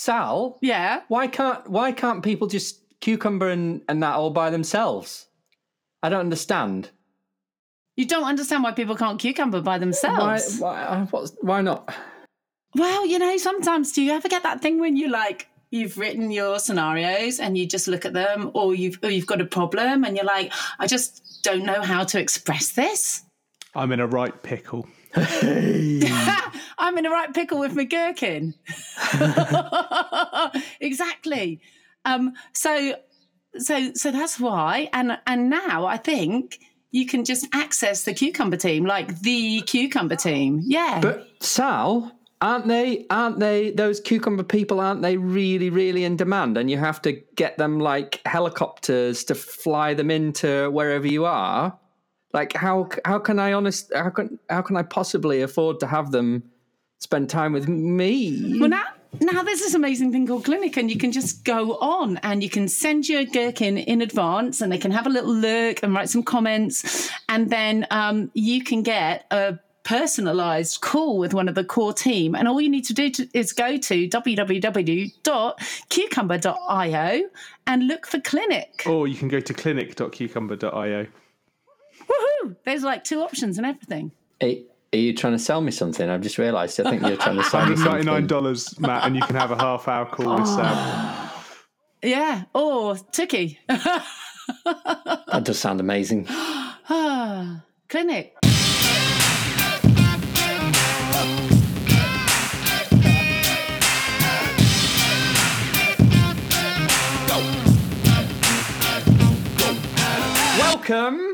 Sal, Yeah. why can't why can't people just cucumber and, and that all by themselves? I don't understand. You don't understand why people can't cucumber by Why themselves. why uh, what's, why not? Well, you know, sometimes do you ever get that thing when you like you've written your scenarios and you just look at them, or you've or you've got a problem and you're like, I just don't know how to express this. I'm in a right pickle. I'm in the right pickle with my gherkin. exactly. Um, so, so, so that's why. And and now I think you can just access the cucumber team, like the cucumber team. Yeah. But Sal, aren't they aren't they those cucumber people aren't they really really in demand and you have to get them like helicopters to fly them into wherever you are? Like how how can I honest how can how can I possibly afford to have them spend time with me? Well, now, now there's this amazing thing called Clinic, and you can just go on and you can send your gherkin in advance, and they can have a little look and write some comments, and then um, you can get a personalized call with one of the core team. And all you need to do to, is go to www.cucumber.io and look for Clinic. Or you can go to clinic.cucumber.io. Woohoo! There's like two options and everything. Are, are you trying to sell me something? I've just realised. I think you're trying to sell me something. $199, Matt, and you can have a half hour call with Sam. Yeah. Or Tookie. That does sound amazing. Ah, Clinic. Welcome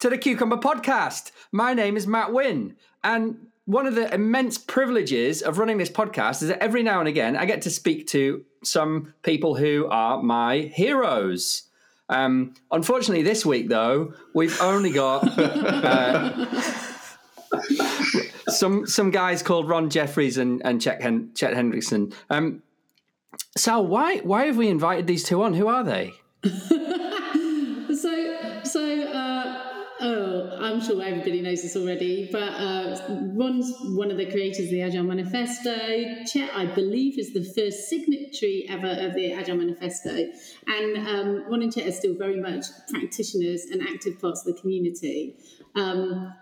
to the Cucumber Podcast. My name is Matt Wynne, and one of the immense privileges of running this podcast is that every now and again I get to speak to some people who are my heroes. Um, unfortunately, this week though, we've only got uh, some some guys called Ron Jeffries and and Chet, Hen- Chet Hendrickson. Um, Sal, why why have we invited these two on? Who are they? So, so uh, oh, I'm sure everybody knows this already, but uh, Ron's one of the creators of the Agile Manifesto. Chet, I believe, is the first signatory ever of the Agile Manifesto, and um, Ron and Chet are still very much practitioners and active parts of the community. Um,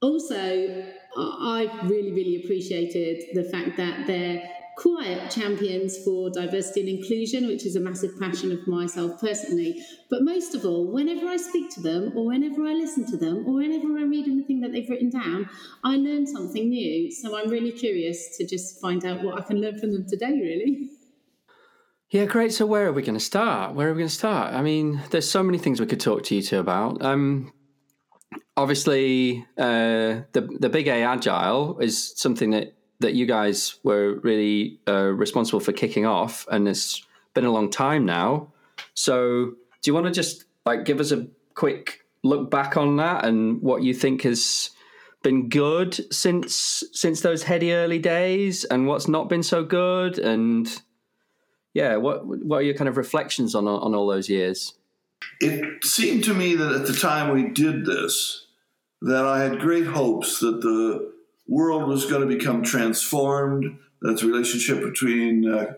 also, I- really, really appreciated the fact that they're quiet champions for diversity and inclusion, which is a massive passion of myself personally. But most of all, whenever I speak to them, or whenever I listen to them, or whenever I read anything that they've written down, I learn something new. So I'm really curious to just find out what I can learn from them today, really. Yeah, great. So where are we going to start? Where are we going to start? I mean, there's so many things we could talk to you two about. Um, obviously, uh, the the Big A Agile is something that that you guys were really uh, responsible for kicking off, and it's been a long time now. So, do you want to just like give us a quick look back on that and what you think has been good since since those heady early days, and what's not been so good, and yeah, what what are your kind of reflections on on all those years? It seemed to me that at the time we did this, that I had great hopes that the world was going to become transformed, that the relationship between uh,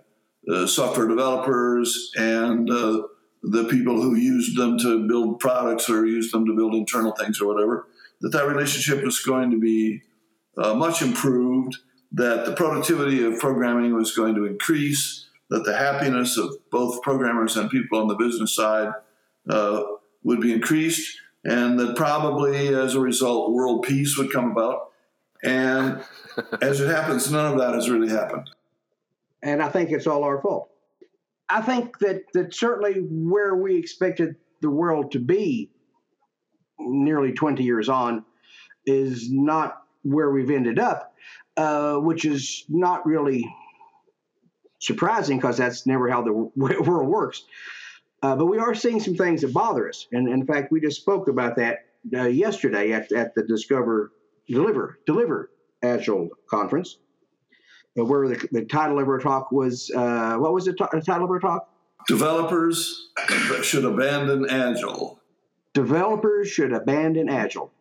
uh, software developers and uh, the people who used them to build products or used them to build internal things or whatever, that that relationship was going to be uh, much improved, that the productivity of programming was going to increase, that the happiness of both programmers and people on the business side uh, would be increased, and that probably as a result, world peace would come about. And as it happens, none of that has really happened. and I think it's all our fault. I think that that certainly where we expected the world to be nearly 20 years on is not where we've ended up, uh, which is not really surprising because that's never how the w- world works. Uh, but we are seeing some things that bother us, and in fact, we just spoke about that uh, yesterday at, at the Discover Deliver Deliver Agile conference uh, where the, the title of our talk was uh, what was the, t- the title of our talk? Developers should abandon Agile. Developers should abandon Agile,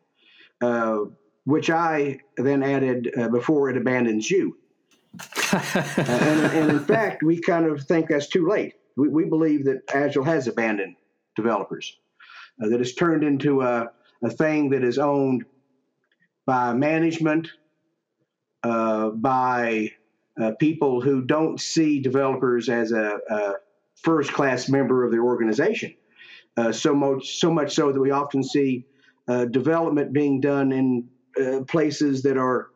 uh, which I then added uh, before it abandons you. and, and, in fact, we kind of think that's too late. We, we believe that Agile has abandoned developers, uh, that it's turned into a, a thing that is owned by management, uh, by uh, people who don't see developers as a, a first class member of their organization. Uh, so much, so much so that we often see uh, development being done in uh, places that are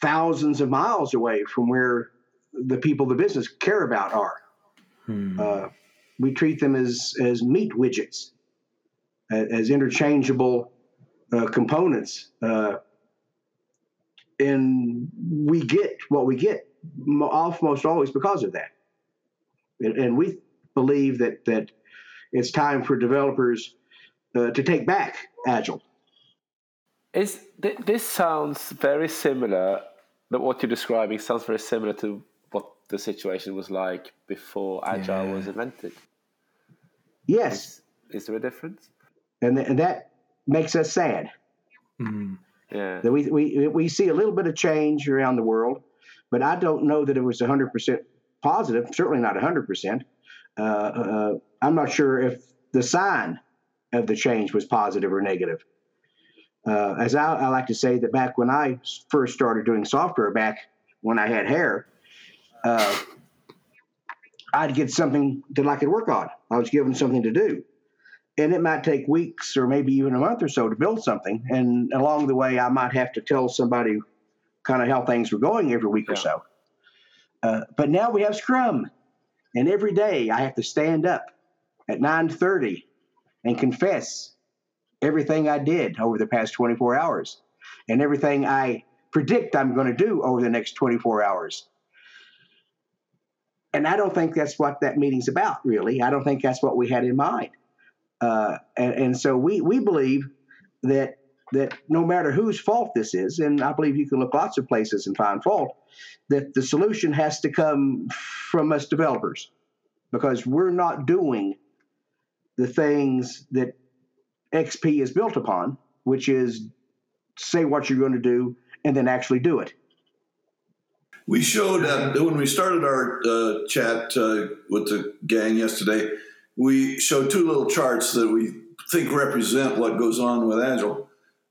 thousands of miles away from where the people the business care about are. Hmm. Uh, we treat them as as meat widgets, as interchangeable uh, components, uh, and we get what we get almost always because of that. And, and we believe that that it's time for developers uh, to take back Agile. Is th- this sounds very similar? That what you're describing sounds very similar to what the situation was like before Agile yeah. was invented. Yes. Is, is there a difference? And, th- and that makes us sad. Mm. Yeah. That we, we, we see a little bit of change around the world, but I don't know that it was 100% positive, certainly not 100%. Uh, uh, I'm not sure if the sign of the change was positive or negative. Uh, as I, I, like to say, that back when I first started doing software, back when I had hair, uh, I'd get something that I could work on. I was given something to do. And it might take weeks or maybe even a month or so to build something. And along the way, I might have to tell somebody kind of how things were going every week yeah. or so. Uh, but now we have Scrum, and every day I have to stand up at 9:30 and confess everything I did over the past 24 hours and everything I predict I'm going to do over the next 24 hours. And I don't think that's what that meeting's about, really. I don't think that's what we had in mind. Uh, and, and so we, we believe that that no matter whose fault this is, and I believe you can look lots of places and find fault, that the solution has to come from us developers because we're not doing the things that XP is built upon, which is say what you're going to do and then actually do it. We showed uh, when we started our uh, chat uh, with the gang yesterday, we showed two little charts that we think represent what goes on with Agile.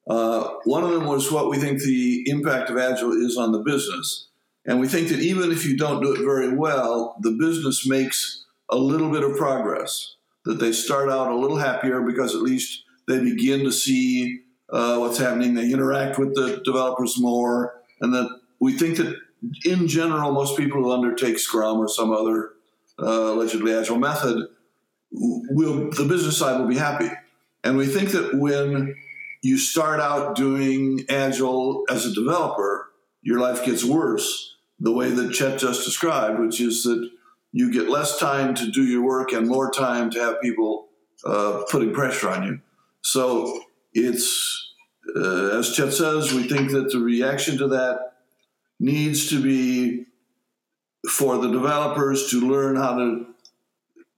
Uh, one of them was what we think the impact of Agile is on the business. And we think that even if you don't do it very well, the business makes a little bit of progress that they start out a little happier because at least they begin to see uh, what's happening. They interact with the developers more, and that we think that in general, most people who undertake Scrum or some other uh, allegedly agile method will the business side will be happy. And we think that when you start out doing agile as a developer, your life gets worse the way that Chet just described, which is that you get less time to do your work and more time to have people uh, putting pressure on you. So it's, uh, as Chet says, we think that the reaction to that needs to be for the developers to learn how to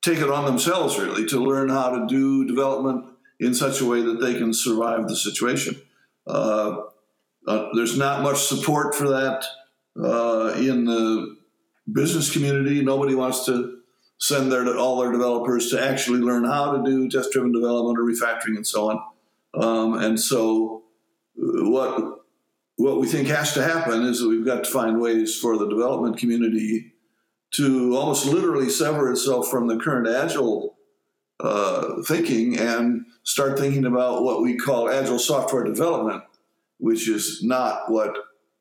take it on themselves, really, to learn how to do development in such a way that they can survive the situation. Uh, uh, there's not much support for that uh, in the business community. Nobody wants to send their all their developers to actually learn how to do test driven development or refactoring and so on. Um, and so, uh, what what we think has to happen is that we've got to find ways for the development community to almost literally sever itself from the current agile uh, thinking and start thinking about what we call agile software development, which is not what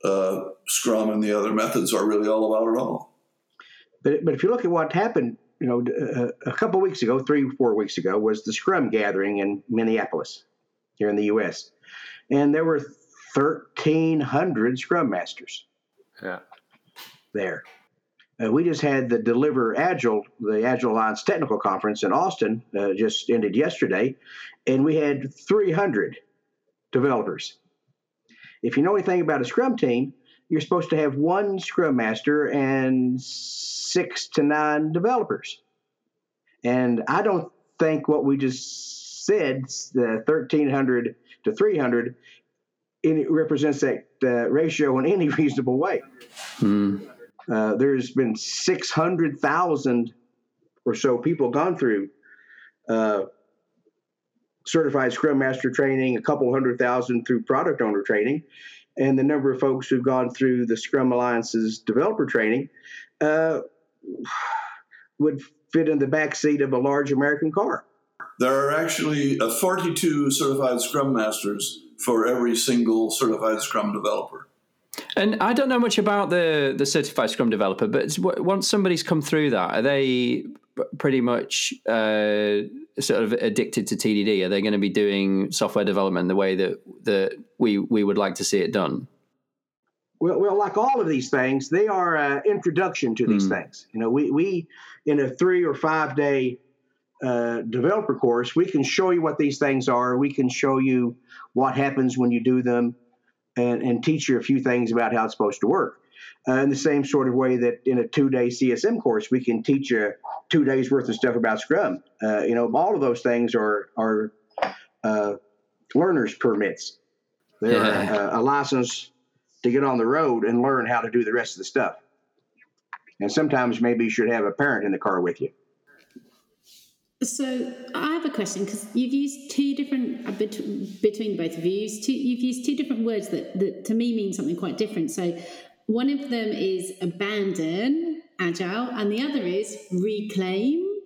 uh, Scrum and the other methods are really all about at all. But, but if you look at what happened, you know, uh, a couple weeks ago, three, four weeks ago, was the Scrum gathering in Minneapolis, here in the U.S., and there were 1,300 Scrum masters. Yeah. There. Uh, we just had the Deliver Agile, the Agile Alliance Technical Conference in Austin, uh, just ended yesterday, and we had 300 developers. If you know anything about a Scrum team, you're supposed to have one Scrum Master and six to nine developers. And I don't think what we just said, the 1,300 to 300, it represents that uh, ratio in any reasonable way. Uh, there's been 600,000 or so people gone through uh, certified Scrum Master training, a couple hundred thousand through product owner training, and the number of folks who've gone through the Scrum Alliance's developer training uh, would fit in the back seat of a large American car. There are actually uh, 42 certified Scrum Masters for every single certified Scrum developer. And I don't know much about the the certified Scrum developer, but once somebody's come through that, are they pretty much uh, sort of addicted to TDD? Are they going to be doing software development the way that that we we would like to see it done? Well, well, like all of these things, they are an introduction to these things. You know, we, we in a three or five day uh, developer course, we can show you what these things are. We can show you what happens when you do them, and, and teach you a few things about how it's supposed to work. Uh, in the same sort of way that in a two day CSM course, we can teach you two days worth of stuff about Scrum. Uh, you know, all of those things are are uh, learners permits. They're Yeah. a, a license to get on the road and learn how to do the rest of the stuff. And sometimes maybe you should have a parent in the car with you. So I have a question because you've used two different uh, bet- between both of you. Two, you've used two different words that, that to me mean something quite different. So one of them is abandon agile, and the other is reclaim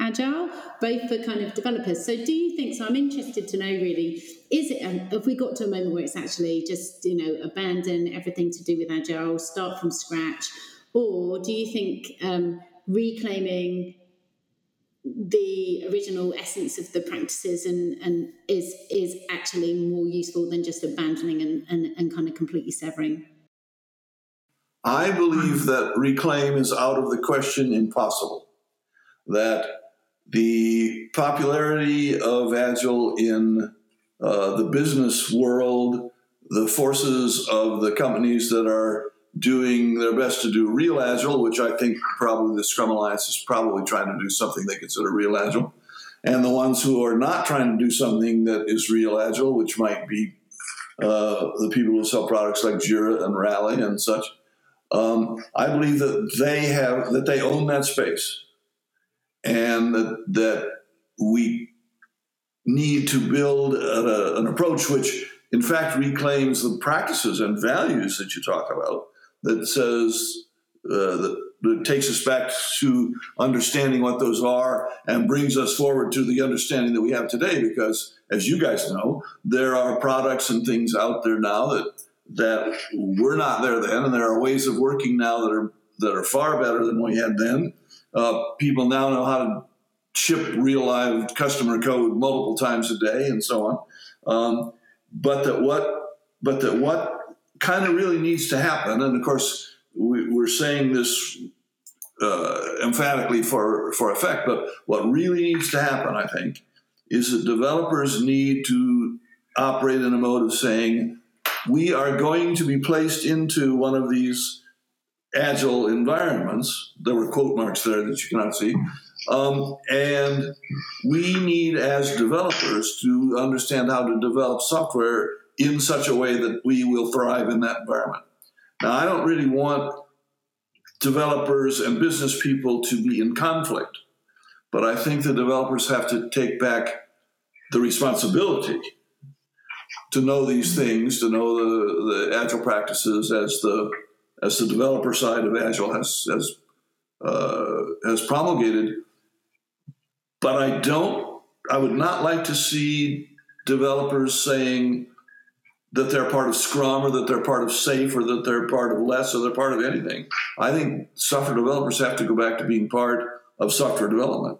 agile. Both for kind of developers. So do you think? So I'm interested to know really. Is it? Um, have we got to a moment where it's actually just you know abandon everything to do with agile, start from scratch, or do you think um, reclaiming the original essence of the practices and, and is is actually more useful than just abandoning and, and, and kind of completely severing. I believe that reclaim is out of the question impossible. That the popularity of Agile in uh, the business world, the forces of the companies that are doing their best to do real Agile, which I think probably the Scrum Alliance is probably trying to do something they consider real Agile, and the ones who are not trying to do something that is real Agile, which might be uh, the people who sell products like Jira and Rally and such. Um, I believe that they have that they own that space, and that that we need to build a, an approach which, in fact, reclaims the practices and values that you talk about. That says uh, that, that takes us back to understanding what those are and brings us forward to the understanding that we have today. Because, as you guys know, there are products and things out there now that that were not there then, and there are ways of working now that are that are far better than we had then. Uh, people now know how to ship real live customer code multiple times a day, and so on. Um, but that what but that what kind of really needs to happen, and of course we, we're saying this uh, emphatically for for effect, but what really needs to happen, I think, is that developers need to operate in a mode of saying we are going to be placed into one of these agile environments. There were quote marks there that you cannot see. Um, and we need, as developers, to understand how to develop software in such a way that we will thrive in that environment. Now, I don't really want developers and business people to be in conflict, but I think the developers have to take back the responsibility to know these things, to know the, the agile practices as the as the developer side of agile has has uh, has promulgated. But I don't. I would not like to see developers saying that they're part of Scrum or that they're part of SAFe or that they're part of LeSS or they're part of anything. I think software developers have to go back to being part of software development,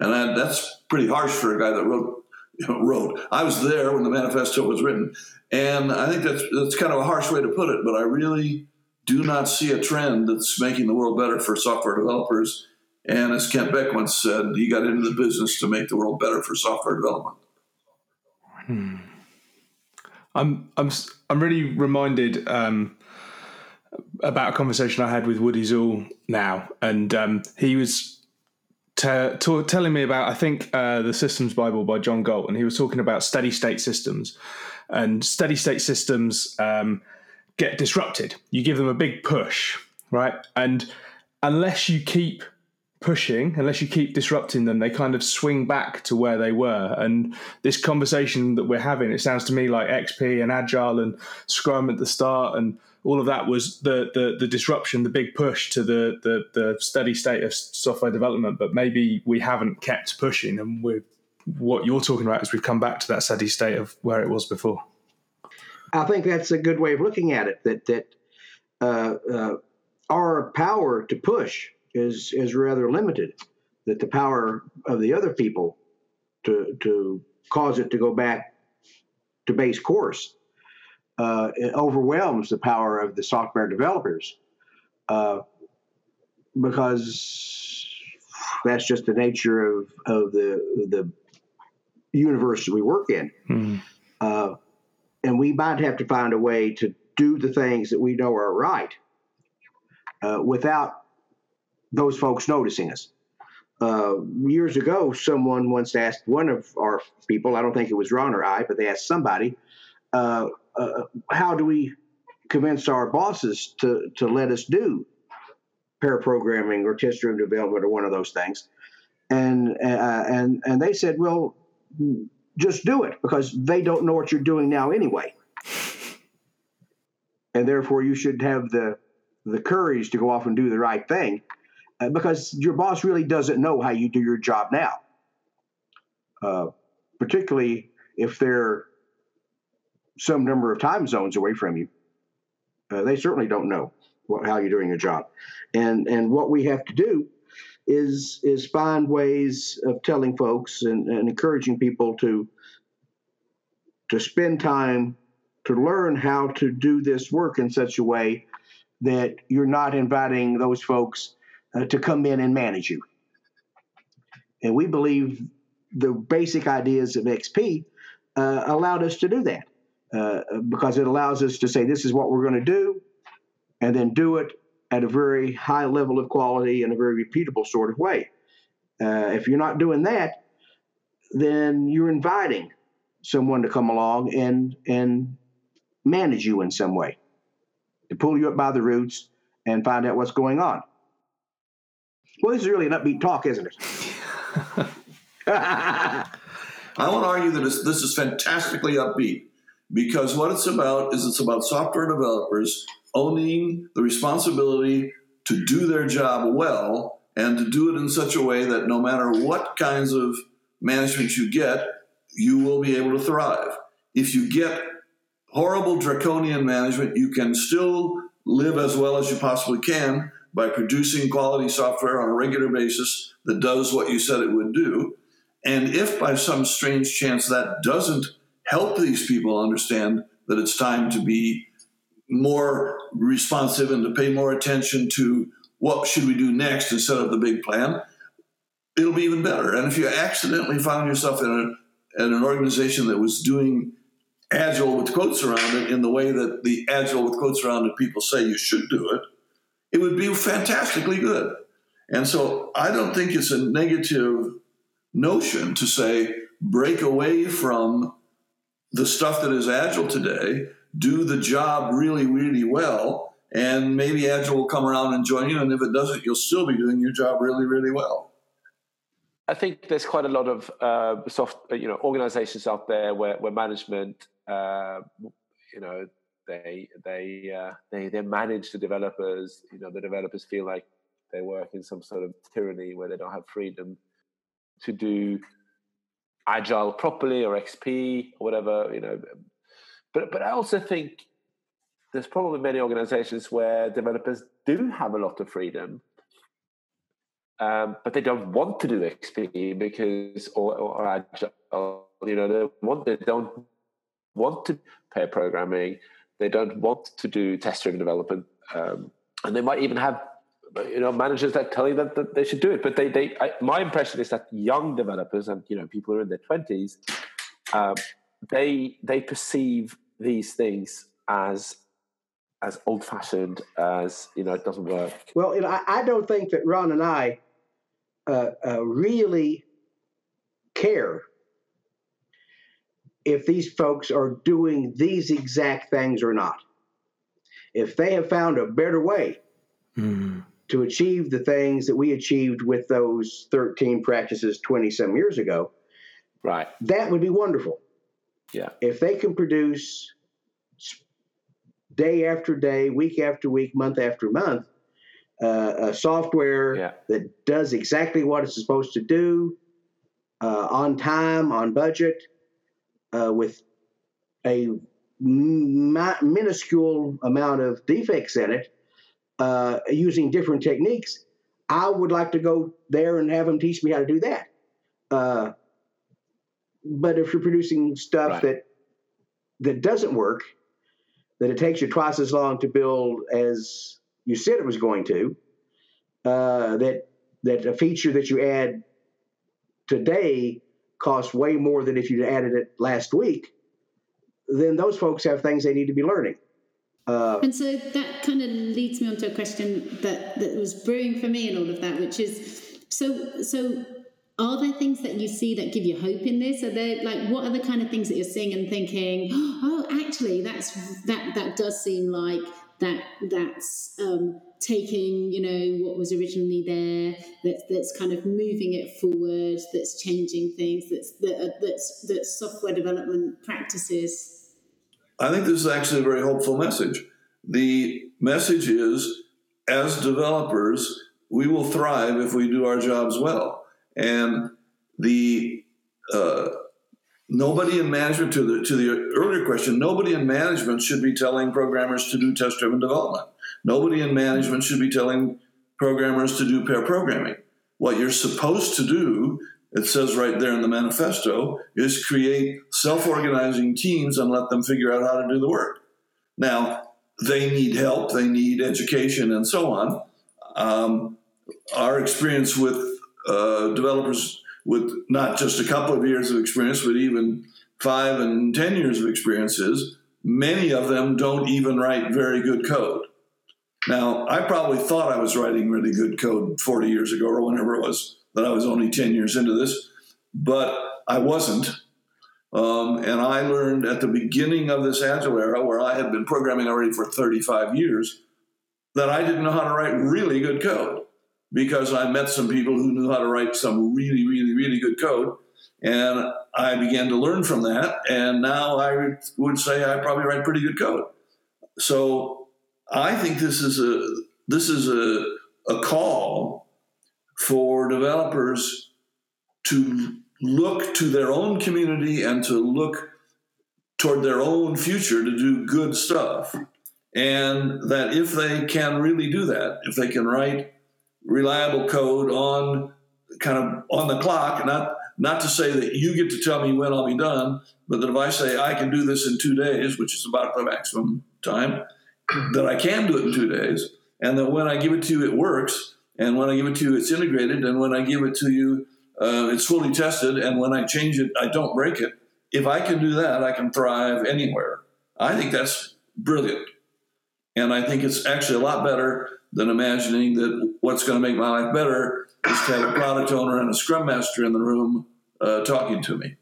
and that, that's pretty harsh for a guy that wrote wrote. I was there when the manifesto was written, and I think that's that's kind of a harsh way to put it. But I really do not see a trend that's making the world better for software developers. And as Kent Beck once said, he got into the business to make the world better for software development. Hmm. I'm I'm I'm really reminded um, about a conversation I had with Woody Zuill now, and um, he was t- t- telling me about I think uh, the Systems Bible by John Gall, and he was talking about steady state systems, and steady state systems um, get disrupted. You give them a big push, right? And unless you keep pushing, unless you keep disrupting them, they kind of swing back to where they were. And this conversation that we're having, it sounds to me like XP and Agile and Scrum at the start and all of that was the the, the disruption, the big push to the, the the steady state of software development. But maybe we haven't kept pushing, and we're what you're talking about is we've come back to that steady state of where it was before. I think that's a good way of looking at it. That that uh, uh, our power to push is is rather limited. That the power of the other people to to cause it to go back to base course uh, overwhelms the power of the software developers uh, because that's just the nature of, of the the universe we work in. Mm. Uh, and we might have to find a way to do the things that we know are right uh, without those folks noticing us. Uh, years ago, someone once asked one of our people, I don't think it was Ron or I, but they asked somebody, uh, uh how do we convince our bosses to, to let us do pair programming or test driven development or one of those things? And, uh, and, and they said, well, just do it because they don't know what you're doing now anyway. And therefore, you should have the, the courage to go off and do the right thing because your boss really doesn't know how you do your job now. Uh, particularly if they're some number of time zones away from you. Uh, they certainly don't know what, how you're doing your job. And, and what we have to do is is find ways of telling folks and, and encouraging people to to spend time to learn how to do this work in such a way that you're not inviting those folks uh, to come in and manage you. And we believe the basic ideas of XP uh, allowed us to do that uh, because it allows us to say, this is what we're going to do, and then do it at a very high level of quality in a very repeatable sort of way. Uh, if you're not doing that, then you're inviting someone to come along and and manage you in some way, to pull you up by the roots and find out what's going on. Well, this is really an upbeat talk, isn't it? I want to argue that this is fantastically upbeat because what it's about is it's about software developers owning the responsibility to do their job well and to do it in such a way that no matter what kinds of management you get, you will be able to thrive. If you get horrible draconian management, you can still live as well as you possibly can by producing quality software on a regular basis that does what you said it would do. And if by some strange chance that doesn't help these people understand that it's time to be more responsive and to pay more attention to what should we do next instead of the big plan, it'll be even better. And if you accidentally found yourself in, a, in an organization that was doing agile with quotes around it in the way that the agile with quotes around it people say you should do it, it would be fantastically good. And so I don't think it's a negative notion to say break away from the stuff that is agile today do the job really, really well, and maybe Agile will come around and join you. And if it doesn't, you'll still be doing your job really, really well. I think there's quite a lot of uh, soft, uh, you know, organizations out there where, where management, uh, you know, they they uh, they they manage the developers. You know, the developers feel like they work in some sort of tyranny where they don't have freedom to do agile properly or XP or whatever. You know, but but I also think there's probably many organizations where developers do have a lot of freedom, um, but they don't want to do XP because or, or agile. You know, they want they don't want to pair programming. They don't want to do test-driven development, um, and they might even have you know managers that tell you that, that they should do it. But they they I, my impression is that young developers and you know people who are in their twenties, um, they they perceive these things as as old fashioned as you know it doesn't work. Well, you know, I, I don't think that Ron and I uh, uh, really care if these folks are doing these exact things or not. if they have found a better way to achieve the things that we achieved with those 13 practices 20 some years ago, Right. that would be wonderful. Yeah. If they can produce day after day, week after week, month after month, uh, a software Yeah. that does exactly what it's supposed to do uh, on time, on budget, uh, with a mi- minuscule amount of defects in it, uh, using different techniques, I would like to go there and have them teach me how to do that. Uh, but if you're producing stuff Right. that that doesn't work, that it takes you twice as long to build as you said it was going to, uh, that that a feature that you add today costs way more than if you'd added it last week, then those folks have things they need to be learning. Uh, And so that kind of leads me on to a question that, that was brewing for me and all of that, which is so so are there things that you see that give you hope in this? Are there like what are the kind of things that you're seeing and thinking, oh actually that's that that does seem like that that's um, taking you know what was originally there that's that's kind of moving it forward that's changing things that's that, that's that's software development practices I think this is actually a very hopeful message. The message is as developers, we will thrive if we do our jobs well. And the uh, nobody in management to the to the earlier question, nobody in management should be telling programmers to do test driven development. Nobody in management should be telling programmers to do pair programming. What you're supposed to do it says right there in the manifesto, is create self organizing teams and let them figure out how to do the work. Now, they need help, they need education, and so on. Um, our experience with uh, developers with not just a couple of years of experience, but even five and 10 years of experience is many of them don't even write very good code. Now, I probably thought I was writing really good code 40 years ago or whenever it was that I was only 10 years into this, but I wasn't. Um, and I learned at the beginning of this Agile era, where I had been programming already for 35 years, that I didn't know how to write really good code because I met some people who knew how to write some really, really, really good code. And I began to learn from that. And now I would say I probably write pretty good code. So I think this is a this is a, a call for developers to look to their own community and to look toward their own future to do good stuff. And that if they can really do that, if they can write reliable code on kind of on the clock, not not to say that you get to tell me when I'll be done, but that if I say I can do this in two days, which is about the maximum time, that I can do it in two days, and that when I give it to you, it works, and when I give it to you, it's integrated, and when I give it to you, uh, it's fully tested, and when I change it, I don't break it. If I can do that, I can thrive anywhere. I think that's brilliant. And I think it's actually a lot better than imagining that what's going to make my life better is to have a product owner and a scrum master in the room uh, talking to me.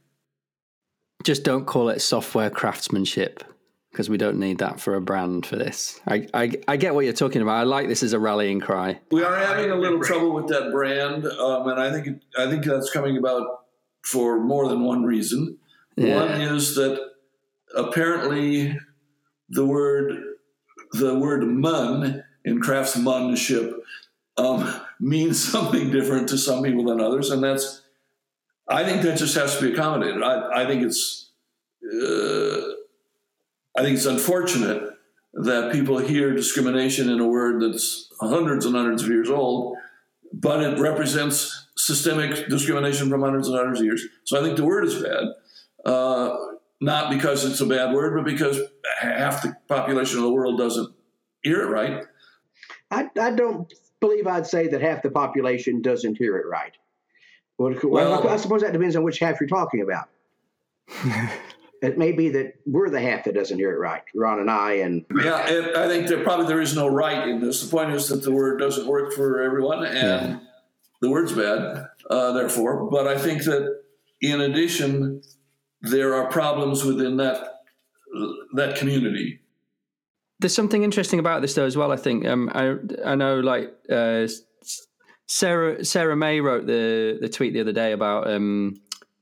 Just don't call it software craftsmanship because we don't need that for a brand for this. I, I, I get what you're talking about. I like this as a rallying cry. We are having a little trouble with that brand, um, and I think it, I think that's coming about for more than one reason. Yeah. One is that apparently the word the word "mun" in craftsmanship um, means something different to some people than others, and that's I think that just has to be accommodated. I, I think it's uh, I think it's unfortunate that people hear discrimination in a word that's hundreds and hundreds of years old, but it represents systemic discrimination from hundreds and hundreds of years. So I think the word is bad, uh, not because it's a bad word, but because half the population of the world doesn't hear it right. I, I don't believe I'd say that half the population doesn't hear it right. Well, Well- I suppose that depends on which half you're talking about. it may be that we're the half that doesn't hear it right, Ron and I, and Yeah, it, I think that probably there is no right in this. The point is that the word doesn't work for everyone, and the word's bad, uh, therefore. But I think that in addition, there are problems within that that community. There's something interesting about this though as well. I think um, I I know like uh, Sarah Sarah Mei wrote the the tweet the other day about um,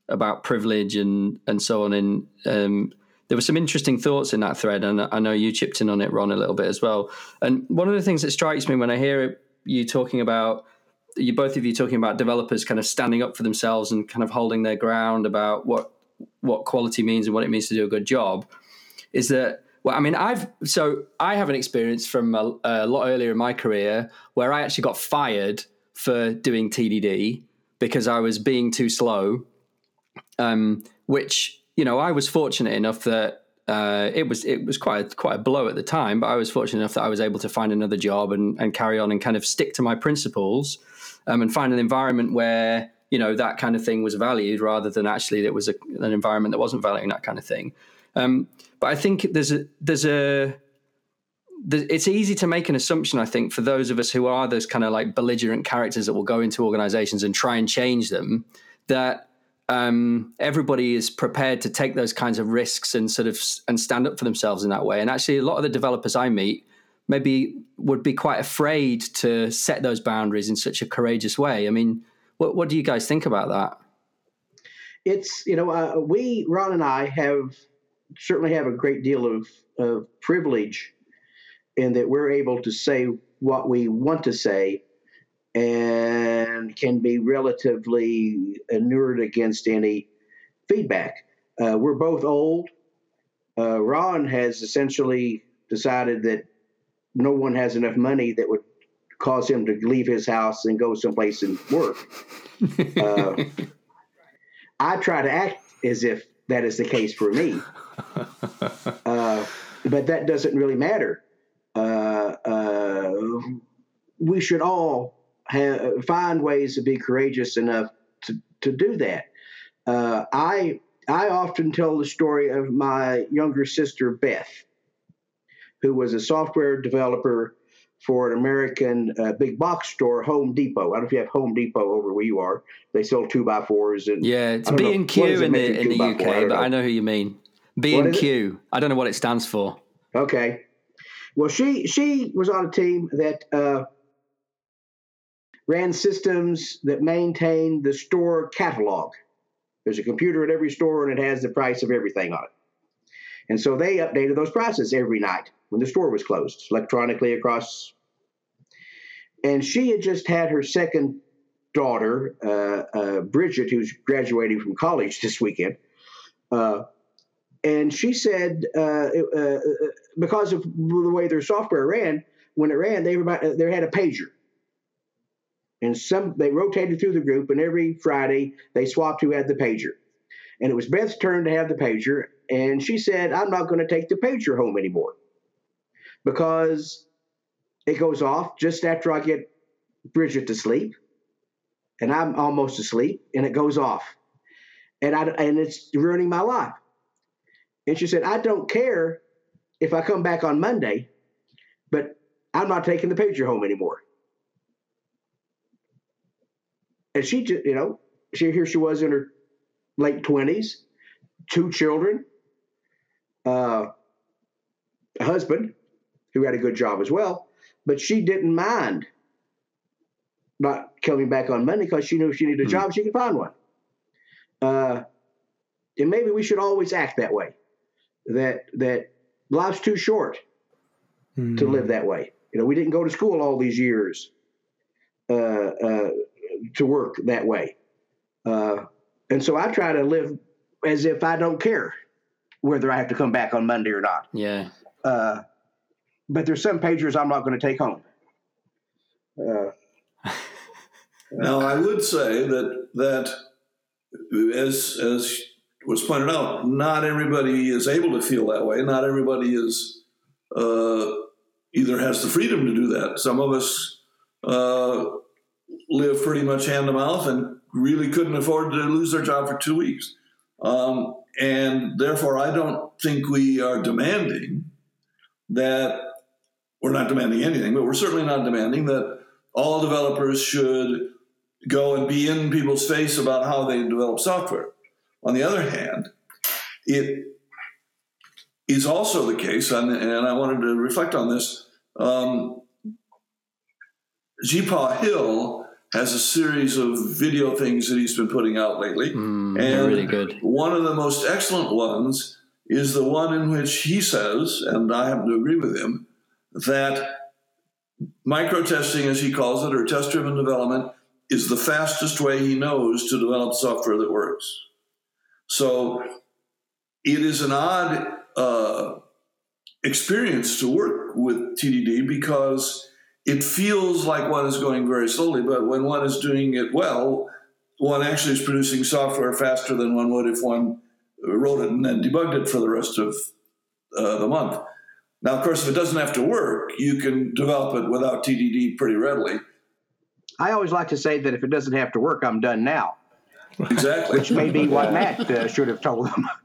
about privilege and and so on. And um, there were some interesting thoughts in that thread, and I know you chipped in on it, Ron, a little bit as well. And one of the things that strikes me when I hear you talking about you both of you talking about developers kind of standing up for themselves and kind of holding their ground about what what quality means and what it means to do a good job is that well i mean i've so i have an experience from a, a lot earlier in my career where i actually got fired for doing tdd because i was being too slow um, which you know i was fortunate enough that uh, it was it was quite a, quite a blow at the time, but I was fortunate enough that I was able to find another job and, and carry on and kind of stick to my principles um, and find an environment where you know that kind of thing was valued rather than actually it was a, an environment that wasn't valuing that kind of thing. Um, but I think there's a there's a it's easy to make an assumption, I think, for those of us who are those kind of like belligerent characters that will go into organizations and try and change them, that um, everybody is prepared to take those kinds of risks and sort of and stand up for themselves in that way. And actually, a lot of the developers I meet maybe would be quite afraid to set those boundaries in such a courageous way. I mean, what what do you guys think about that? It's you know uh, we Ron and I have certainly have a great deal of, of privilege in that we're able to say what we want to say and can be relatively inured against any feedback. Uh, we're both old. Uh, Ron has essentially decided that no one has enough money that would cause him to leave his house and go someplace and work. uh, I try to act as if that is the case for me, uh, but that doesn't really matter. Uh, uh, we should all have, find ways to be courageous enough to, to do that. Uh, I I often tell the story of my younger sister Beth who was a software developer for an American uh, big box store, Home Depot. I don't know if you have Home Depot over where you are. They sell two by fours and yeah, it's B and Q in the in the UK, I but I know who you mean. B and Q. I don't know what it stands for. Okay. Well, she she was on a team that uh, ran systems that maintained the store catalog. There's a computer at every store, and it has the price of everything on it. And so they updated those prices every night when the store was closed electronically across. And she had just had her second daughter, uh, uh, Bridget, who's graduating from college this weekend. Uh, and she said, uh, uh, because of the way their software ran, when it ran, they, they had a pager. And some they rotated through the group, and every Friday they swapped who had the pager. And it was Beth's turn to have the pager, and she said, I'm not going to take the pager home anymore because it goes off just after I get Bridget to sleep. And I'm almost asleep, and it goes off. And, I, and it's ruining my life. And she said, I don't care if I come back on Monday, but I'm not taking the pager home anymore. And she, just, you know, she here she was in her late twenties, two children, uh, a husband who had a good job as well, but she didn't mind not coming back on Monday because she knew if she needed a mm-hmm. job, she could find one. Uh, and maybe we should always act that way. That that life's too short mm-hmm. to live that way. You know, we didn't go to school all these years uh, uh, to work that way, uh, and so I try to live as if I don't care whether I have to come back on Monday or not. Yeah. But there's some pagers I'm not going to take home. Uh, now I would say that that as as was pointed out, not everybody is able to feel that way. Not everybody is uh, either has the freedom to do that. Some of us uh, live pretty much hand to mouth and really couldn't afford to lose their job for two weeks. Um, and therefore, I don't think we are demanding that we're not demanding anything, but we're certainly not demanding that all developers should go and be in people's face about how they develop software. On the other hand, it is also the case, and, and I wanted to reflect on this. Um, GeePaw Hill has a series of video things that he's been putting out lately. Mm, they're really good. One of the most excellent ones is the one in which he says, and I happen to agree with him, that micro testing, as he calls it, or test driven development, is the fastest way he knows to develop software that works. So it is an odd uh, experience to work with TDD because it feels like one is going very slowly, but when one is doing it well, one actually is producing software faster than one would if one wrote it and then debugged it for the rest of uh, the month. Now, of course, if it doesn't have to work, you can develop it without TDD pretty readily. I always like to say that if it doesn't have to work, I'm done now. Exactly. Which may be what Matt uh, should have told them.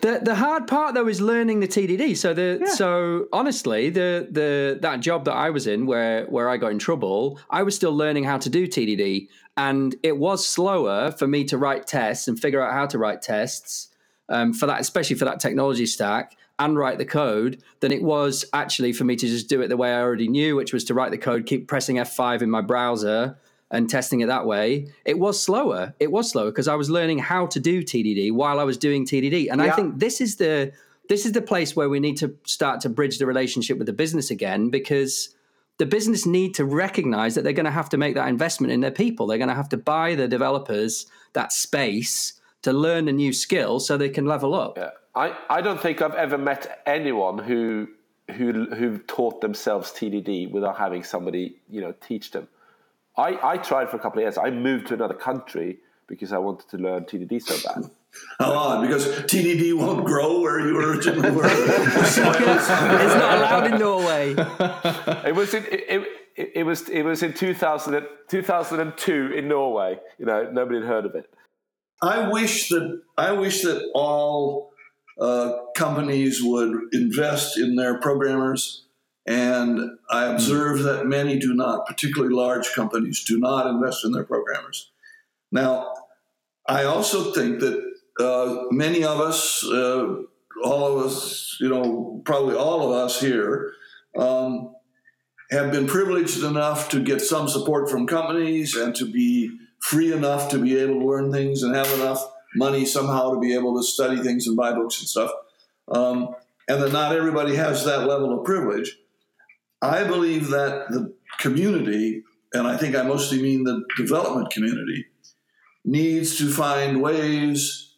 The the hard part though is learning the TDD. So the yeah. so honestly, the the that job that I was in where where I got in trouble, I was still learning how to do TDD, and it was slower for me to write tests and figure out how to write tests um, for that, especially for that technology stack and write the code than it was actually for me to just do it the way I already knew, which was to write the code, keep pressing F5 in my browser and testing it that way. It was slower. It was slower because I was learning how to do TDD while I was doing TDD. And yeah. I think this is the this is the place where we need to start to bridge the relationship with the business again because the business need to recognize that they're going to have to make that investment in their people. They're going to have to buy the developers that space to learn a new skill so they can level up. Yeah. I, I don't think I've ever met anyone who who who taught themselves TDD without having somebody you know teach them. I, I tried for a couple of years. I moved to another country because I wanted to learn TDD so bad. How odd, because TDD won't grow where you originally were. it's not allowed in Norway. It was in, it, it, it, was it was in 2000, 2002 in Norway. You know, nobody had heard of it. I wish that I wish that all uh, companies would invest in their programmers. And I hmm. observe that many do not, particularly large companies, do not invest in their programmers. Now, I also think that uh, many of us, uh, all of us, you know, probably all of us here, um, have been privileged enough to get some support from companies and to be free enough to be able to learn things and have enough money somehow to be able to study things and buy books and stuff. Um, and that not everybody has that level of privilege. I believe that the community, and I think I mostly mean the development community, needs to find ways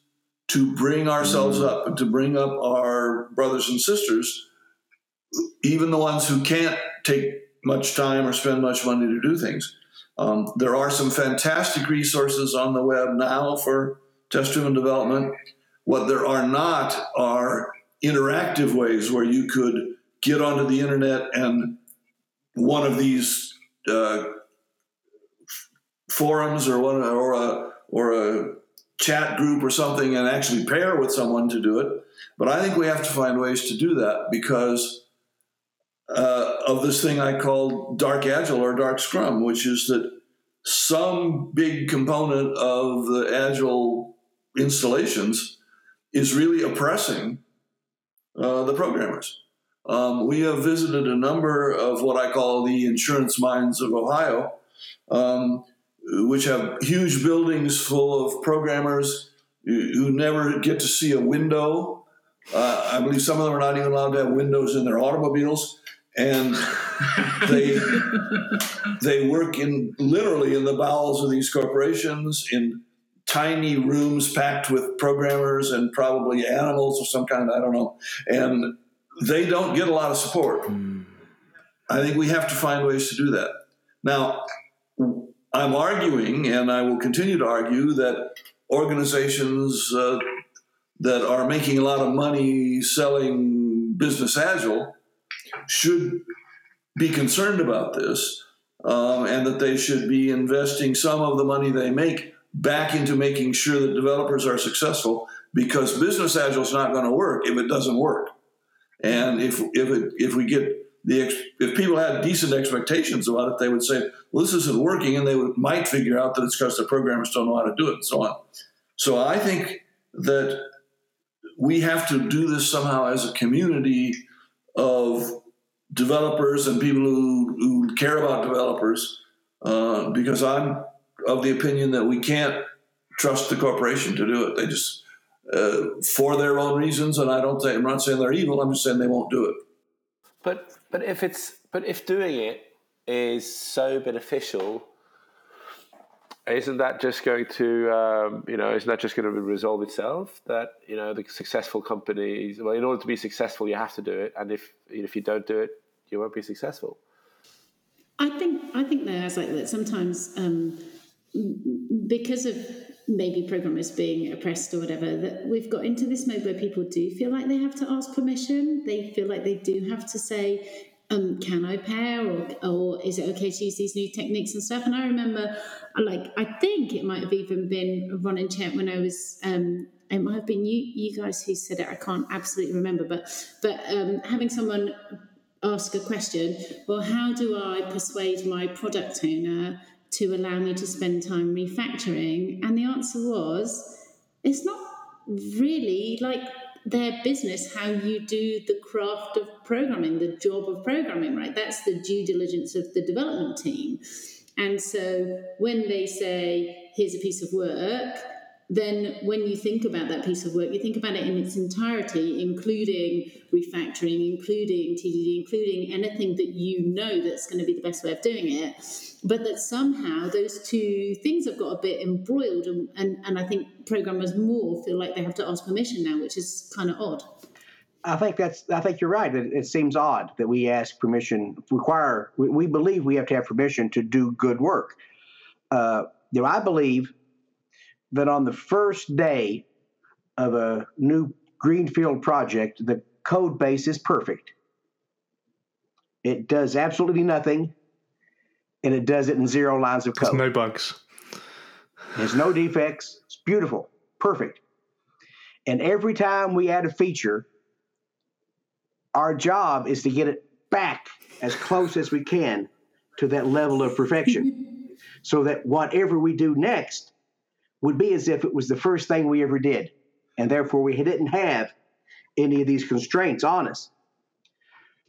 to bring ourselves mm-hmm. up and to bring up our brothers and sisters, even the ones who can't take much time or spend much money to do things. Um, there are some fantastic resources on the web now for test driven development. What there are not are interactive ways where you could get onto the internet and one of these uh, forums or one or a or a chat group or something and actually pair with someone to do it. But I think we have to find ways to do that because uh, of this thing I call dark agile or dark scrum, which is that some big component of the agile installations is really oppressing uh, the programmers. Um, we have visited a number of what I call the insurance mines of Ohio, um, which have huge buildings full of programmers who never get to see a window. Uh, I believe some of them are not even allowed to have windows in their automobiles, and they they work in literally in the bowels of these corporations in tiny rooms packed with programmers and probably animals of some kind. I don't know, and they don't get a lot of support. Mm. I think we have to find ways to do that. Now, I'm arguing, and I will continue to argue that organizations uh, that are making a lot of money selling business agile should be concerned about this um, and that they should be investing some of the money they make back into making sure that developers are successful because business agile is not going to work if it doesn't work. And if if it, if we get the if people had decent expectations about it, they would say, "Well, this isn't working," and they would, might figure out that it's because the programmers don't know how to do it, and so on. So I think that we have to do this somehow as a community of developers and people who, who care about developers uh, because I'm of the opinion that we can't trust the corporation to do it. They just, uh, for their own reasons, and I don't think, I'm not saying they're evil, I'm just saying they won't do it. But, but if it's, but if doing it is so beneficial, isn't that just going to, um, you know, isn't that just going to resolve itself? That you know, the successful companies. Well, in order to be successful, you have to do it, and if if you don't do it, you won't be successful. I think I think there's like that sometimes um, because of maybe programmers being oppressed or whatever that we've got into this mode where people do feel like they have to ask permission. They feel like they do have to say um, can I pair or, or is it okay to use these new techniques and stuff? And I remember, like, I think it might have even been Ron and Chet when I was, um, it might have been you, you guys who said it. I can't absolutely remember, but but um, having someone ask a question, well, how do I persuade my product owner to allow me to spend time refactoring? And the answer was, it's not really like their business how you do the craft of programming, the job of programming, right? That's the due diligence of the development team. And so when they say, here's a piece of work, then when you think about that piece of work, you think about it in its entirety, including refactoring, including TDD, including anything that you know that's going to be the best way of doing it. But that somehow those two things have got a bit embroiled, and, and, and I think programmers more feel like they have to ask permission now, which is kind of odd. I think that's. I think you're right. It, it seems odd that we ask permission, require. We, we, believe we have to have permission to do good work. Uh, you know, I believe that on the first day of a new greenfield project, the code base is perfect. It does absolutely nothing, and it does it in zero lines of code. There's no bugs. There's no defects. It's beautiful, perfect. And every time we add a feature, our job is to get it back as close as we can to that level of perfection so that whatever we do next would be as if it was the first thing we ever did. And therefore, we didn't have any of these constraints on us.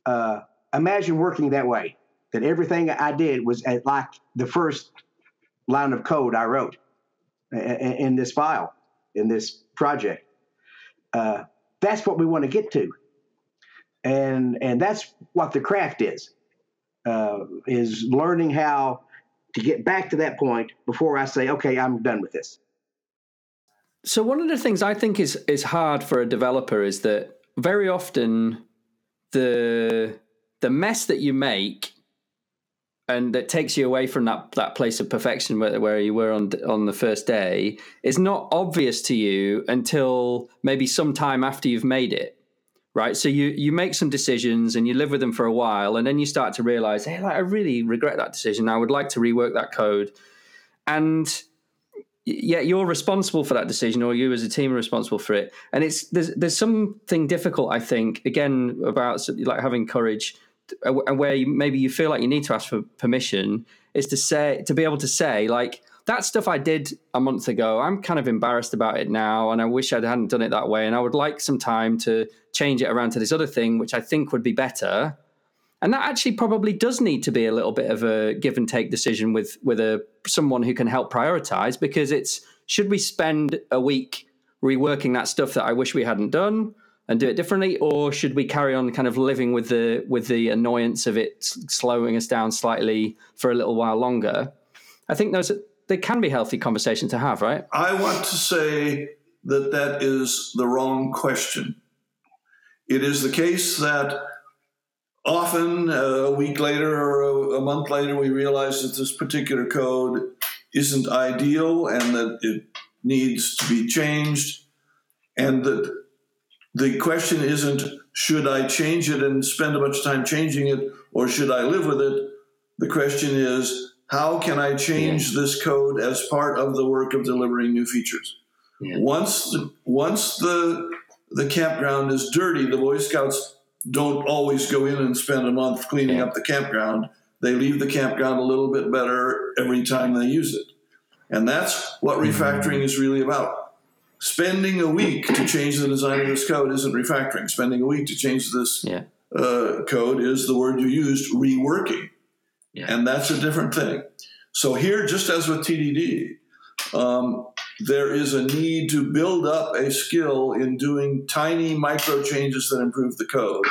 Uh, imagine working that way, that everything I did was at like the first line of code I wrote in this file, in this project. Uh, that's what we want to get to. And, and that's what the craft is, uh, is learning how to get back to that point before I say, okay, I'm done with this. So one of the things I think is is hard for a developer is that very often the the mess that you make and that takes you away from that that place of perfection where, where you were on on the first day is not obvious to you until maybe some time after you've made it right? So you you make some decisions and you live with them for a while and then you start to realize hey like, i really regret that decision. I would like to rework that code. And yeah, you're responsible for that decision, or you as a team are responsible for it. And it's there's there's something difficult, I think, again about like having courage, uh, and where you, maybe you feel like you need to ask for permission, is to say to be able to say like that stuff I did a month ago. I'm kind of embarrassed about it now, and I wish I hadn't done it that way. And I would like some time to change it around to this other thing, which I think would be better and that actually probably does need to be a little bit of a give and take decision with with a someone who can help prioritize because it's should we spend a week reworking that stuff that I wish we hadn't done and do it differently or should we carry on kind of living with the with the annoyance of it slowing us down slightly for a little while longer i think those they can be healthy conversations to have right i want to say that that is the wrong question it is the case that often uh, a week later or a, a, month later, we realize that this particular code isn't ideal and that it needs to be changed. And that the question isn't, should I change it and spend a bunch of time changing it, or should I live with it? The question is, how can I change yeah. this code as part of the work of delivering new features? Yeah. Once the, once the the campground is dirty, the Boy Scouts don't always go in and spend a month cleaning up the campground. They leave the campground a little bit better every time they use it. And that's what refactoring is really about. spending a week to change the design of this code isn't refactoring. Spending a week to change this Yeah. uh, code is the word you used, reworking. Yeah. And that's a different thing. So here, just as with TDD, um, there is a need to build up a skill in doing tiny micro changes that improve the code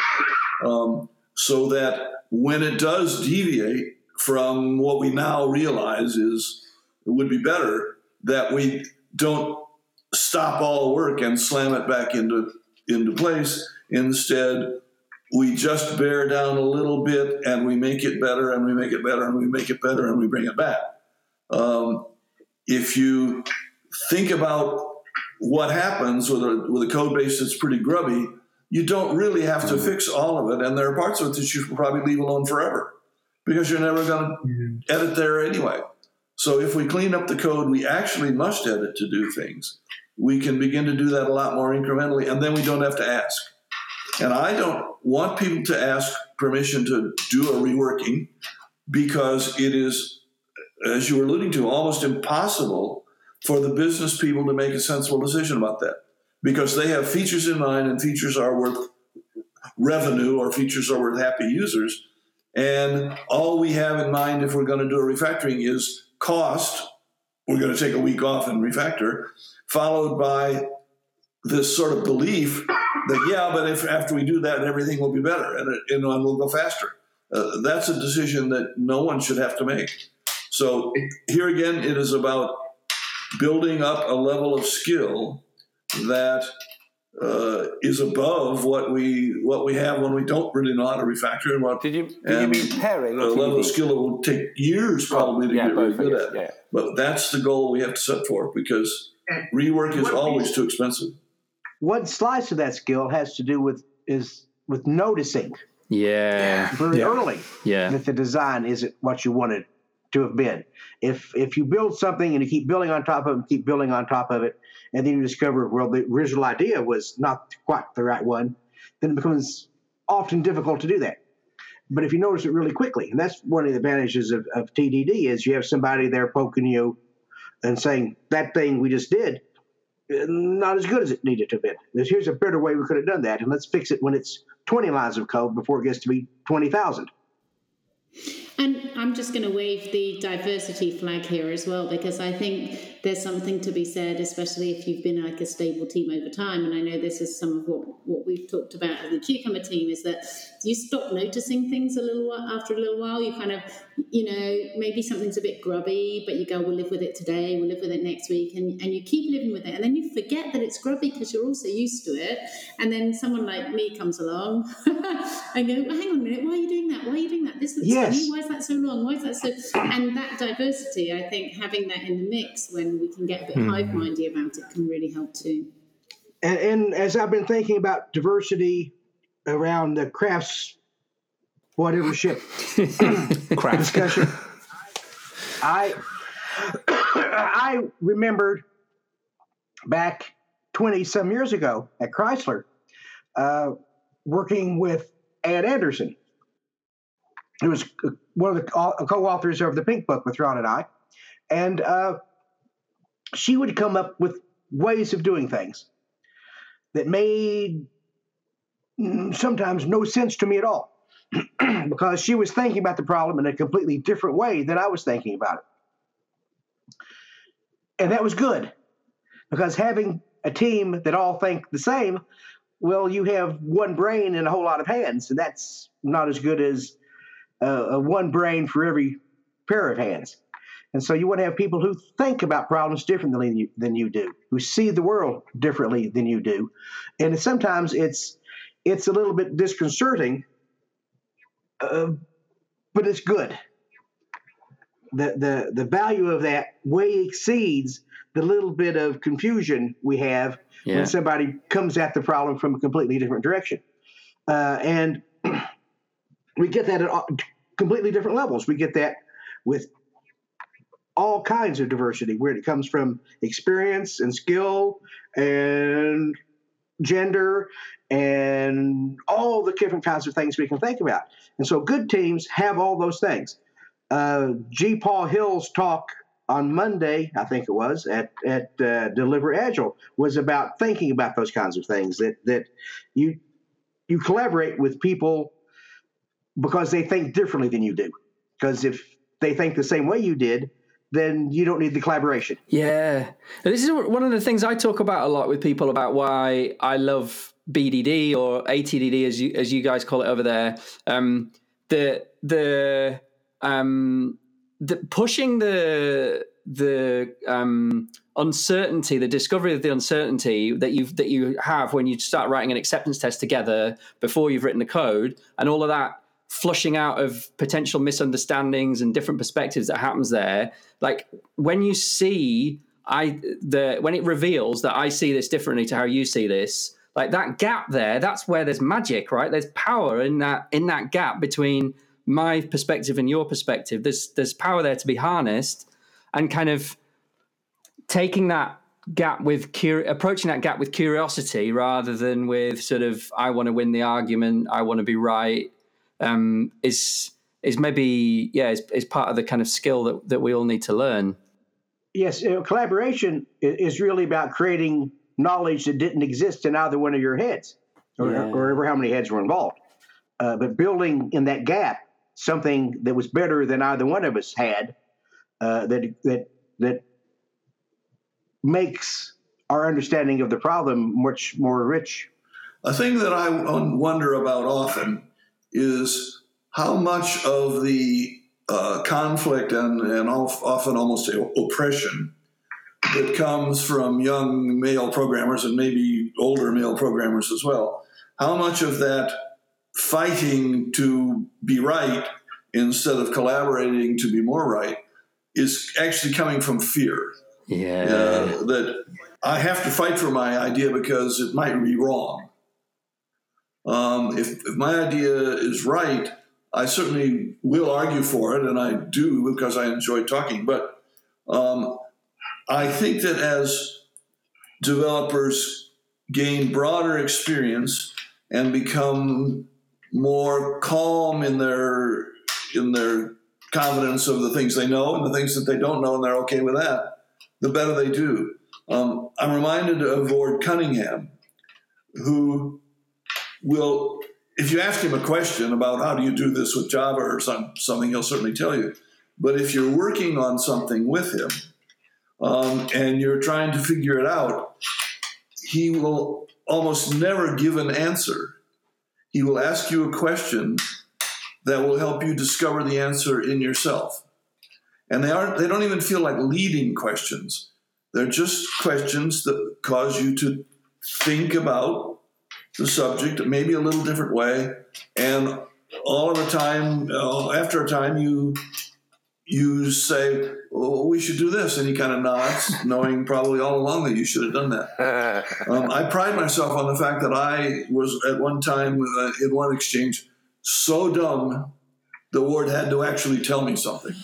um, so that when it does deviate from what we now realize is it would be better that we don't stop all work and slam it back into into place instead we just bear down a little bit and we make it better and we make it better and we make it better and we bring it back um, if you think about what happens with a, with a code base that's pretty grubby, you don't really have to fix all of it. And there are parts of it that you should probably leave alone forever because you're never going to edit there anyway. So if we clean up the code we actually must edit to do things, we can begin to do that a lot more incrementally, and then we don't have to ask. And I don't want people to ask permission to do a reworking because it is, as you were alluding to, almost impossible for the business people to make a sensible decision about that because they have features in mind and features are worth revenue or features are worth happy users. And all we have in mind if we're going to do a refactoring is cost. We're going to take a week off and refactor, followed by this sort of belief that, yeah, but if after we do that, everything will be better and, it, and we'll go faster. Uh, that's a decision that no one should have to make. So here again, it is about building up a level of skill that uh, is above what we what we have when we don't really know how to refactor and what Did you, did and you mean pairing? a level of skill that will take years probably to yeah, get really good at. yeah. But that's the goal we have to set for because rework is What- always too expensive. One slice of that skill has to do with is with noticing Yeah. very Yeah. early Yeah. that the design isn't what you wanted to have been. If if you build something and you keep building on top of it, keep building on top of it, and then you discover well the original idea was not quite the right one, then it becomes often difficult to do that. But if you notice it really quickly, and that's one of the advantages of, of TDD is you have somebody there poking you and saying that thing we just did not as good as it needed to have been. Here's a better way we could have done that, and let's fix it when it's 20 lines of code before it gets to be 20,000. And I'm just going to wave the diversity flag here as well because I think there's something to be said, especially if you've been like a stable team over time. And I know this is some of what, what we've talked about as the Cucumber team is that you stop noticing things a little while after a little while. You kind of, you know, maybe something's a bit grubby, but you go, we'll live with it today, we'll live with it next week, and, and you keep living with it. And then you forget that it's grubby because you're also used to it. And then someone like me comes along and go, hang on a minute, why are you doing that? Why are you doing that? This looks Yes. funny. Why is that so long? Why is that so? And that diversity, I think, having that in the mix when we can get a bit hmm. hive mindy about it can really help too. and, and as I've been thinking about diversity around the crafts, whatever ship Crap. discussion, I I remembered back twenty some years ago at Chrysler, uh, working with Ann Anderson, who was uh, one of the co- co-authors of the Pink Book with Ron and I, and uh, she would come up with ways of doing things that made sometimes no sense to me at all because she was thinking about the problem in a completely different way than I was thinking about it. And that was good because having a team that all think the same, well, you have one brain and a whole lot of hands, and that's not as good as uh, a one brain for every pair of hands. And so you want to have people who think about problems differently than you, than you do, who see the world differently than you do. And sometimes it's it's a little bit disconcerting, uh, but it's good. The, the the value of that way exceeds the little bit of confusion we have Yeah. when somebody comes at the problem from a completely different direction. Uh, and we get that at all- completely different levels. We get that with all kinds of diversity, where it comes from experience and skill and gender and all the different kinds of things we can think about. And so good teams have all those things. Uh, GeePaw Hill's talk on Monday, I think it was at at uh, Deliver Agile, was about thinking about those kinds of things. That that you you collaborate with people because they think differently than you do. Because if they think the same way you did, then you don't need the collaboration. Yeah, this is one of the things I talk about a lot with people about why I love BDD or ATDD as you as you guys call it over there. Um, the the um, the pushing the the um, uncertainty, the discovery of the uncertainty that you that you have when you start writing an acceptance test together before you've written the code, and all of that flushing out of potential misunderstandings and different perspectives that happens there. Like when you see I the when it reveals that I see this differently to how you see this, like that gap there, that's where there's magic, right? There's power in that in that gap between my perspective and your perspective. There's there's power there to be harnessed, and kind of taking that gap with cur- approaching that gap with curiosity rather than with sort of I want to win the argument, I want to be right, um, is is maybe yeah is, is part of the kind of skill that that we all need to learn. Yes, you know, collaboration is really about creating knowledge that didn't exist in either one of your heads, or, yeah. or ever how many heads were involved. Uh, but building in that gap something that was better than either one of us had uh, that that that makes our understanding of the problem much more rich. A thing that I wonder about often is how much of the uh, conflict and, and often almost oppression that comes from young male programmers and maybe older male programmers as well. How much of that fighting to be right instead of collaborating to be more right is actually coming from fear. Yeah. Uh, that I have to fight for my idea because it might be wrong. Um, if, if my idea is right, I certainly will argue for it, and I do because I enjoy talking. But um, I think that as developers gain broader experience and become more calm in their in their confidence of the things they know and the things that they don't know, and they're okay with that, the better they do. Um, I'm reminded of Ward Cunningham, who will, if you ask him a question about how do you do this with Java or some, something, he'll certainly tell you. But if you're working on something with him um, and you're trying to figure it out, he will almost never give an answer. He will ask you a question that will help you discover the answer in yourself. And they aren't they don't even feel like leading questions. They're just questions that cause you to think about the subject maybe a little different way and all of the time uh, after a time you you say oh, we should do this and he kind of nods knowing probably all along that you should have done that. Um, i pride myself on the fact that i was at one time uh, in one exchange so dumb the Ward had to actually tell me something.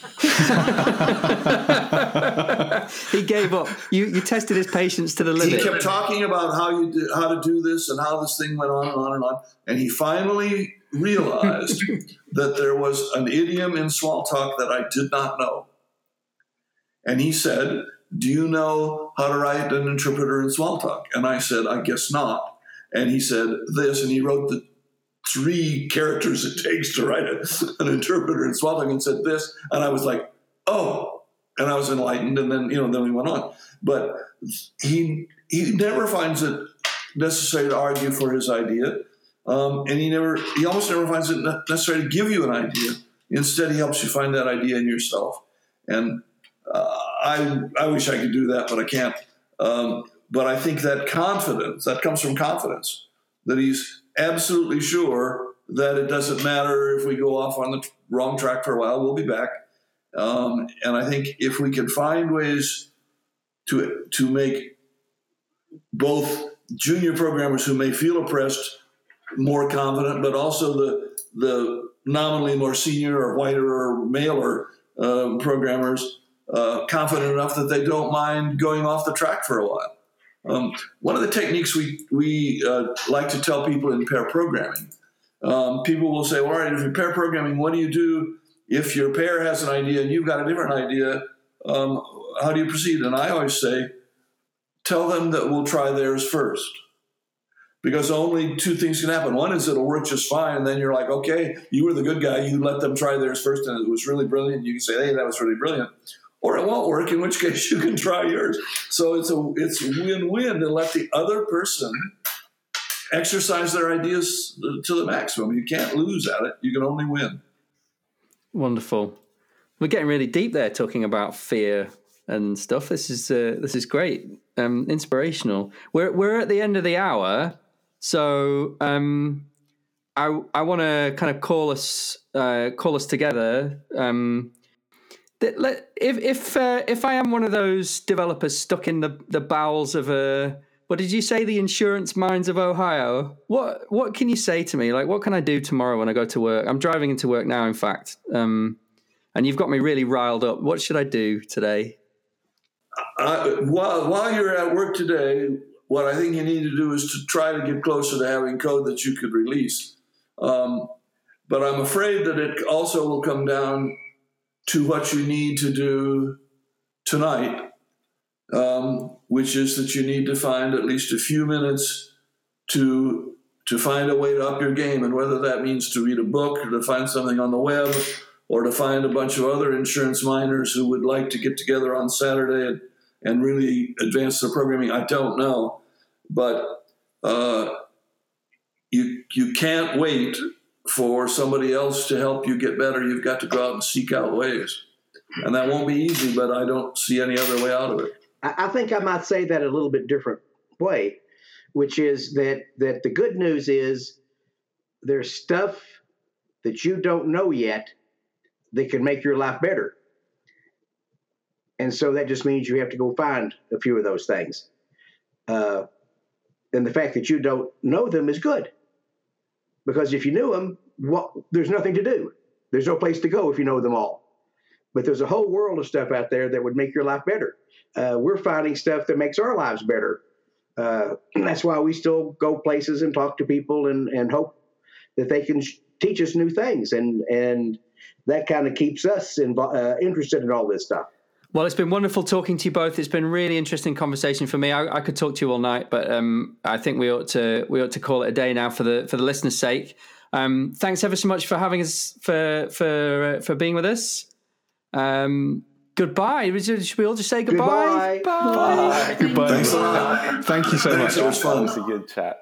he gave up. You you tested his patience to the limit. He kept talking about how you do, how to do this and how this thing went on and on and on, and he finally realized that there was an idiom in Smalltalk that I did not know. And he said, "Do you know how to write an interpreter in Smalltalk?" And I said, "I guess not." And he said this, and he wrote the three characters it takes to write a, an interpreter and said this, and I was like, oh, and I was enlightened, and then you know then we went on. But he he never finds it necessary to argue for his idea, um, and he never he almost never finds it necessary to give you an idea. Instead, he helps you find that idea in yourself. And uh, I I wish I could do that, but I can't. Um, but I think that confidence that comes from confidence that he's absolutely sure that it doesn't matter if we go off on the wrong track for a while, we'll be back. Um, and I think if we can find ways to to make both junior programmers who may feel oppressed more confident, but also the the nominally more senior or whiter or maler uh, programmers uh, confident enough that they don't mind going off the track for a while. Um, one of the techniques we, we uh, like to tell people in pair programming, um, people will say, well, all right, if you're pair programming, what do you do if your pair has an idea and you've got a different idea? um, how do you proceed? And I always say, tell them that we'll try theirs first. Because only two things can happen. One is it'll work just fine, and then you're like, okay, you were the good guy. You let them try theirs first, and it was really brilliant. You can say, hey, that was really brilliant. Or it won't work, in which case you can try yours. So it's a it's win-win to let the other person exercise their ideas to the maximum. You can't lose at it. You can only win. Wonderful. We're getting really deep there, talking about fear and stuff. This is uh, this is great, um, inspirational. We're we're at the end of the hour, so um, I I want to kind of call us uh, call us together. Um, if if uh, if I am one of those developers stuck in the the bowels of a what did you say the insurance mines of Ohio? What what can you say to me? Like what can I do tomorrow when I go to work? I'm driving into work now, in fact. Um, and you've got me really riled up. What should I do today? Uh, while while you're at work today, what I think you need to do is to try to get closer to having code that you could release. Um, but I'm afraid that it also will come down to what you need to do tonight, um, which is that you need to find at least a few minutes to to find a way to up your game, and whether that means to read a book or to find something on the web or to find a bunch of other insurance miners who would like to get together on Saturday and, and really advance their programming. I don't know, but uh, you you can't wait for somebody else to help you get better. You've got to go out and seek out ways, and that won't be easy. But I don't see any other way out of it. I, think I might say that a little bit different way, which is that that the good news is there's stuff that you don't know yet that can make your life better. And so that just means you have to go find a few of those things. Uh, and the fact that you don't know them is good. Because if you knew them, what, there's nothing to do. There's no place to go if you know them all. But there's a whole world of stuff out there that would make your life better. Uh, we're finding stuff that makes our lives better. Uh, that's why we still go places and talk to people and, and hope that they can sh- teach us new things. And, and that kind of keeps us uh, interested in all this stuff. Well, it's been wonderful talking to you both. It's been a really interesting conversation for me. I, I could talk to you all night, but um, I think we ought to we ought to call it a day now for the for the listeners' sake. Um, thanks ever so much for having us for for uh, for being with us. Um, goodbye. Should we all just say goodbye? Goodbye. Bye. Goodbye. Thanks a lot. Thank you so Thanks, much. it was fun. That was a good chat.